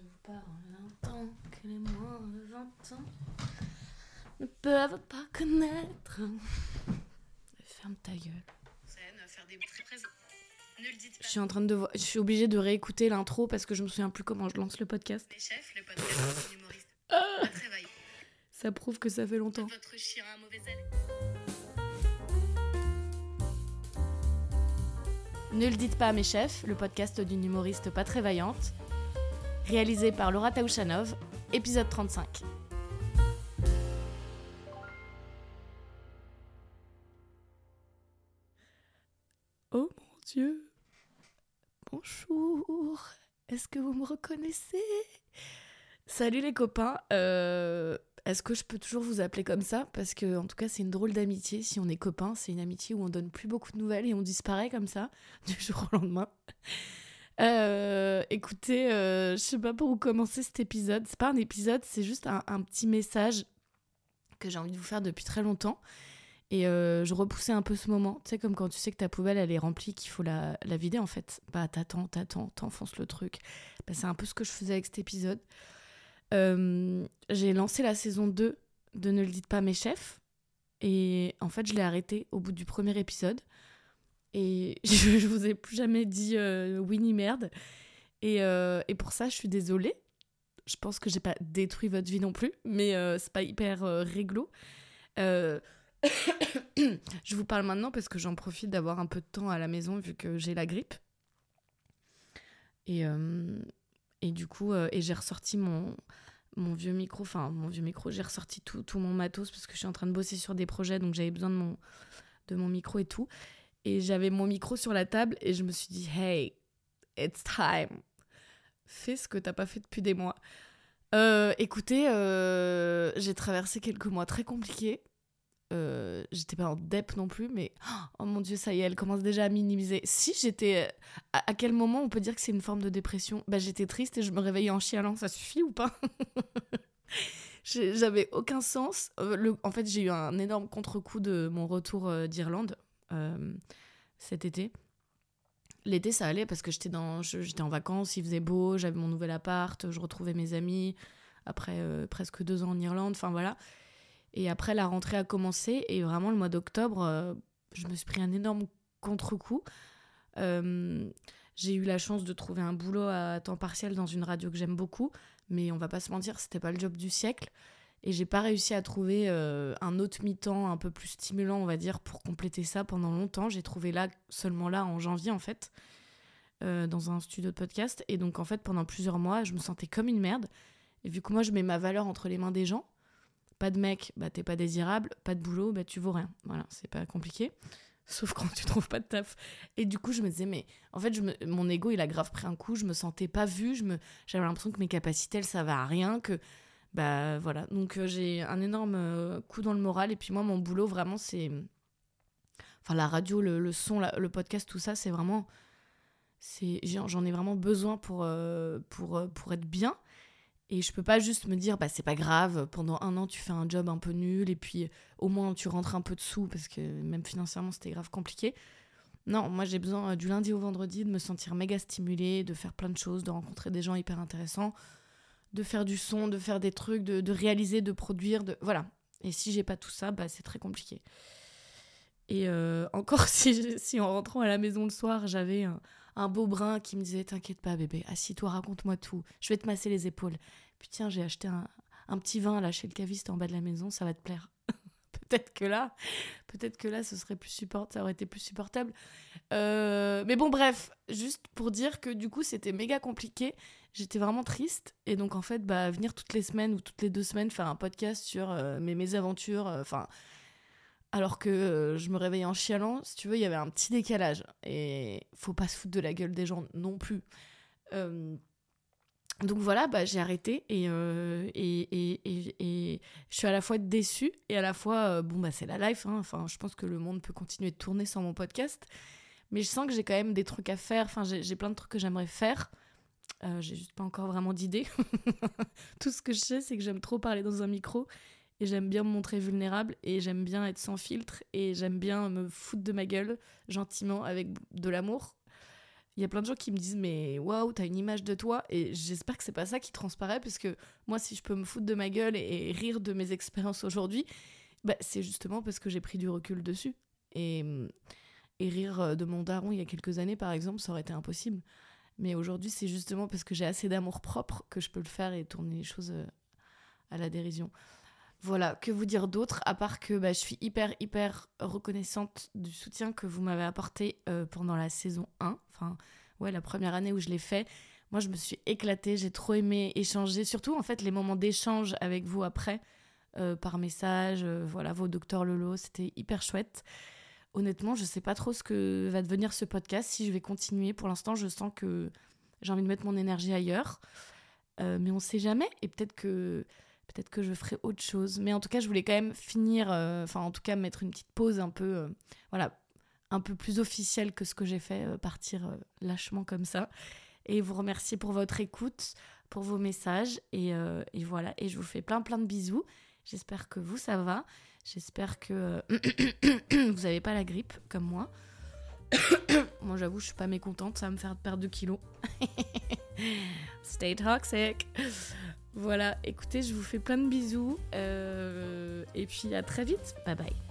je vous parle un temps que les moins de 20 ans ne peuvent pas connaître. Ferme ta gueule. Je suis en train de. Je suis obligée de réécouter l'intro parce que je me souviens plus comment je lance le podcast. Les chefs, le podcast humoriste. Pas très vaillant. Ça prouve que ça fait longtemps. Votre chien a un mauvais aile. Ne le dites pas à mes chefs, le podcast d'une humoriste pas très vaillante. Réalisé par Laura Taouchanov, épisode 35. Oh mon Dieu. Bonjour. Est-ce que vous me reconnaissez? Salut les copains. Euh, Est-ce que je peux toujours vous appeler comme ça? Parce que en tout cas c'est une drôle d'amitié. Si on est copains, c'est une amitié où on donne plus beaucoup de nouvelles et on disparaît comme ça du jour au lendemain. Euh, écoutez, euh, je sais pas pour où commencer cet épisode. C'est pas un épisode, c'est juste un, petit message que j'ai envie de vous faire depuis très longtemps. Et euh, je repoussais un peu ce moment. Tu sais, comme quand tu sais que ta poubelle, elle est remplie, qu'il faut la, la vider, en fait. Bah, t'attends, t'attends, t'enfonces le truc. Bah, c'est un peu ce que je faisais avec cet épisode. J'ai lancé la saison 2 de Ne le dites pas mes chefs. Et en fait, je l'ai arrêté au bout du premier épisode. Et je, je vous ai plus jamais dit euh, oui ni merde. Et, euh, et pour ça, je suis désolée. Je pense que j'ai pas détruit votre vie non plus, mais euh, c'est pas hyper euh, réglo. Euh, je vous parle maintenant parce que j'en profite d'avoir un peu de temps à la maison vu que j'ai la grippe. Et, et du coup, j'ai ressorti mon, mon vieux micro, enfin mon vieux micro, j'ai ressorti tout, tout mon matos parce que je suis en train de bosser sur des projets, donc j'avais besoin de mon, de mon micro et tout. Et j'avais mon micro sur la table et je me suis dit, hey, it's time. Fais ce que t'as pas fait depuis des mois. Euh, écoutez, euh, j'ai traversé quelques mois très compliqués. Euh, j'étais pas en dep non plus, mais oh mon dieu, ça y est, elle commence déjà à minimiser. Si j'étais. À, quel moment on peut dire que c'est une forme de dépression? Bah, j'étais triste et je me réveillais en chialant, ça suffit ou pas? J'avais aucun sens. En fait, j'ai eu un énorme contre-coup de mon retour d'Irlande cet été. L'été, ça allait parce que j'étais dans, j'étais en vacances, il faisait beau, j'avais mon nouvel appart, je retrouvais mes amis après euh, presque deux ans en Irlande, enfin voilà. Et après, la rentrée a commencé et vraiment le mois d'octobre, euh, je me suis pris un énorme contre-coup. Euh, j'ai eu la chance de trouver un boulot à temps partiel dans une radio que j'aime beaucoup, mais on va pas se mentir, c'était pas le job du siècle. Et j'ai pas réussi à trouver euh, un autre mi-temps un peu plus stimulant, on va dire, pour compléter ça pendant longtemps. J'ai trouvé là, seulement là, en janvier, en fait, euh, dans un studio de podcast. Et donc, en fait, pendant plusieurs mois, je me sentais comme une merde. Et vu que moi, je mets ma valeur entre les mains des gens, pas de mec, bah t'es pas désirable, pas de boulot, bah tu vaux rien. Voilà, c'est pas compliqué. Sauf quand tu trouves pas de taf. Et du coup, je me disais, mais en fait, je me- mon ego, il a grave pris un coup, je me sentais pas vue, j'avais l'impression que mes capacités, elles servaient à rien, que. Bah voilà. Donc euh, j'ai un énorme euh, coup dans le moral. Et puis moi, mon boulot, vraiment, c'est. Enfin, la radio, le, son, le podcast, tout ça, c'est vraiment. J'en ai vraiment besoin pour, euh, pour, pour être bien. Et je peux pas juste me dire, bah c'est pas grave, pendant un an tu fais un job un peu nul et puis au moins tu rentres un peu de sous parce que même financièrement c'était grave compliqué. Non, moi j'ai besoin du lundi au vendredi de me sentir méga stimulée, de faire plein de choses, de rencontrer des gens hyper intéressants, de faire du son, de faire des trucs, de, de réaliser, de produire, de voilà. Et si j'ai pas tout ça, bah c'est très compliqué. Et euh, encore si, si en rentrant à la maison le soir j'avais un, un beau brin qui me disait T'inquiète pas, bébé, assis-toi, raconte-moi tout. Je vais te masser les épaules. Puis tiens, j'ai acheté un, un petit vin là chez le caviste en bas de la maison, ça va te plaire. Peut-être que là, peut-être que là, serait plus supportable, ça aurait été plus supportable. Euh, mais bon, bref, juste pour dire que du coup, c'était méga compliqué. J'étais vraiment triste. Et donc, en fait, bah, venir toutes les semaines ou toutes les deux semaines faire un podcast sur euh, mes mésaventures, euh, enfin alors que je me réveillais en chialant, si tu veux, il y avait un petit décalage. Et faut pas se foutre de la gueule des gens non plus. Donc voilà, bah, j'ai arrêté et, euh, et, et, et, et je suis à la fois déçue et à la fois, euh, bon, bah, c'est la life. hein. Enfin, je pense que le monde peut continuer de tourner sans mon podcast. Mais je sens que j'ai quand même des trucs à faire. Enfin, j'ai j'ai plein de trucs que j'aimerais faire. Euh, j'ai juste pas encore vraiment d'idées. Tout ce que je sais, c'est que j'aime trop parler dans un micro et j'aime bien me montrer vulnérable et j'aime bien être sans filtre et j'aime bien me foutre de ma gueule gentiment avec de l'amour. Il y a plein de gens qui me disent mais waouh, t'as une image de toi et j'espère que c'est pas ça qui transparaît parce que moi si je peux me foutre de ma gueule et, rire de mes expériences aujourd'hui, bah, c'est justement parce que j'ai pris du recul dessus et, et rire de mon daron il y a quelques années par exemple, ça aurait été impossible. Mais aujourd'hui, c'est justement parce que j'ai assez d'amour propre que je peux le faire et tourner les choses euh, à la dérision. Voilà, que vous dire d'autre, à part que bah, je suis hyper, hyper reconnaissante du soutien que vous m'avez apporté euh, pendant la saison 1. Enfin, ouais, la première année où je l'ai fait. Moi, je me suis éclatée, j'ai trop aimé échanger, surtout en fait les moments d'échange avec vous après, euh, par message, euh, voilà, vos docteurs Lolo, c'était hyper chouette. Honnêtement, je sais pas trop ce que va devenir ce podcast, si je vais continuer. Pour l'instant, je sens que j'ai envie de mettre mon énergie ailleurs. mais on sait jamais, et peut-être que peut-être que je ferai autre chose. Mais en tout cas, je voulais quand même finir, euh, enfin en tout cas mettre une petite pause un peu, euh, voilà, un peu plus officielle que ce que j'ai fait, euh, partir lâchement comme ça. Et vous remercier pour votre écoute, pour vos messages. Et, et voilà, et je vous fais plein plein de bisous. J'espère que vous, ça va. J'espère que vous n'avez pas la grippe comme moi. moi, j'avoue, je suis pas mécontente, ça va me faire perdre 2 kilos. Stay toxic. Voilà, écoutez, je vous fais plein de bisous. Euh, et puis à très vite. Bye bye.